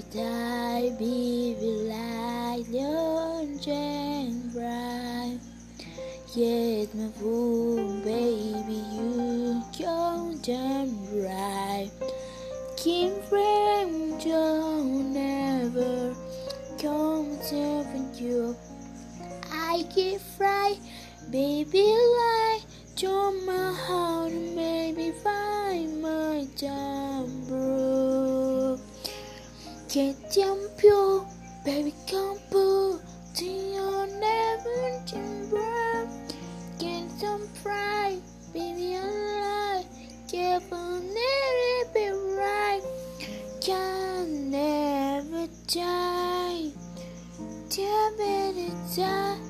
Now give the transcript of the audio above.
kỳ tai baby lại lớn trên bright. Yet my fool baby you damn right Keep friend don't never come to you. I get fright baby lie to my heart and maybe find my time Jump you baby come put your never timber Get some pride baby alive a never be right. Can never die. To die